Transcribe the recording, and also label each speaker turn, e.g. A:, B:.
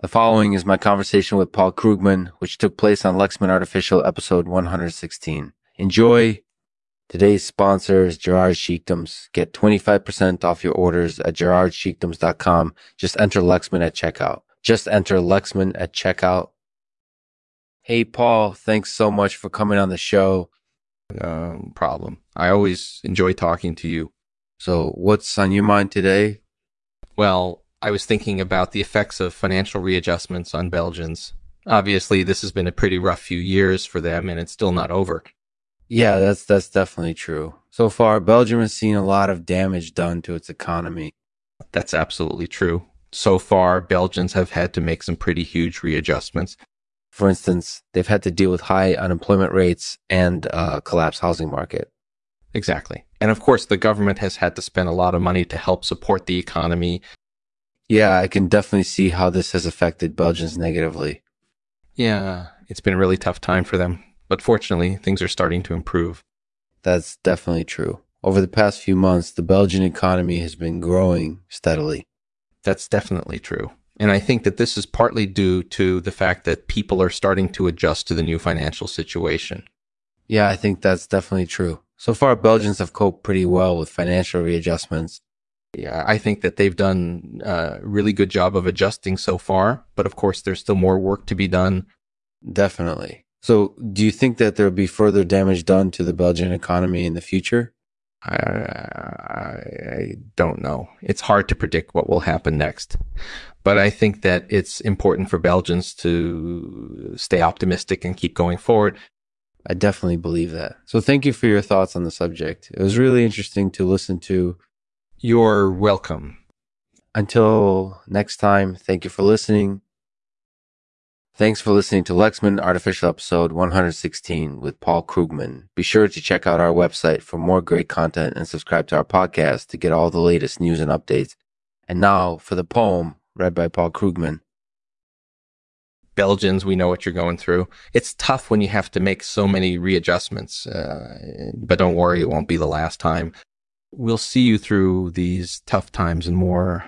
A: The following is my conversation with Paul Krugman, which took place on Lexman Artificial episode 116. Enjoy! Today's sponsor is Gerard Sheikdoms. Get 25% off your orders at gerardsheikdoms.com. Just enter Lexman at checkout. Just enter Lexman at checkout. Hey, Paul, thanks so much for coming on the show.
B: Um, problem. I always enjoy talking to you.
A: So, what's on your mind today?
B: Well, I was thinking about the effects of financial readjustments on Belgians. Obviously, this has been a pretty rough few years for them, and it's still not over.
A: Yeah, that's that's definitely true. So far, Belgium has seen a lot of damage done to its economy.
B: That's absolutely true. So far, Belgians have had to make some pretty huge readjustments.
A: For instance, they've had to deal with high unemployment rates and a collapsed housing market.
B: Exactly. And of course, the government has had to spend a lot of money to help support the economy
A: yeah, I can definitely see how this has affected Belgians negatively.
B: Yeah, it's been a really tough time for them. But fortunately, things are starting to improve.
A: That's definitely true. Over the past few months, the Belgian economy has been growing steadily.
B: That's definitely true. And I think that this is partly due to the fact that people are starting to adjust to the new financial situation.
A: Yeah, I think that's definitely true. So far, Belgians have coped pretty well with financial readjustments
B: yeah, I think that they've done a really good job of adjusting so far, but of course, there's still more work to be done.
A: Definitely. So, do you think that there will be further damage done to the Belgian economy in the future?
B: I, I, I don't know. It's hard to predict what will happen next. But I think that it's important for Belgians to stay optimistic and keep going forward.
A: I definitely believe that. So, thank you for your thoughts on the subject. It was really interesting to listen to
B: you're welcome.
A: Until next time, thank you for listening. Thanks for listening to Lexman Artificial Episode 116 with Paul Krugman. Be sure to check out our website for more great content and subscribe to our podcast to get all the latest news and updates. And now for the poem read by Paul Krugman.
B: Belgians, we know what you're going through. It's tough when you have to make so many readjustments, uh, but don't worry, it won't be the last time we'll see you through these tough times and more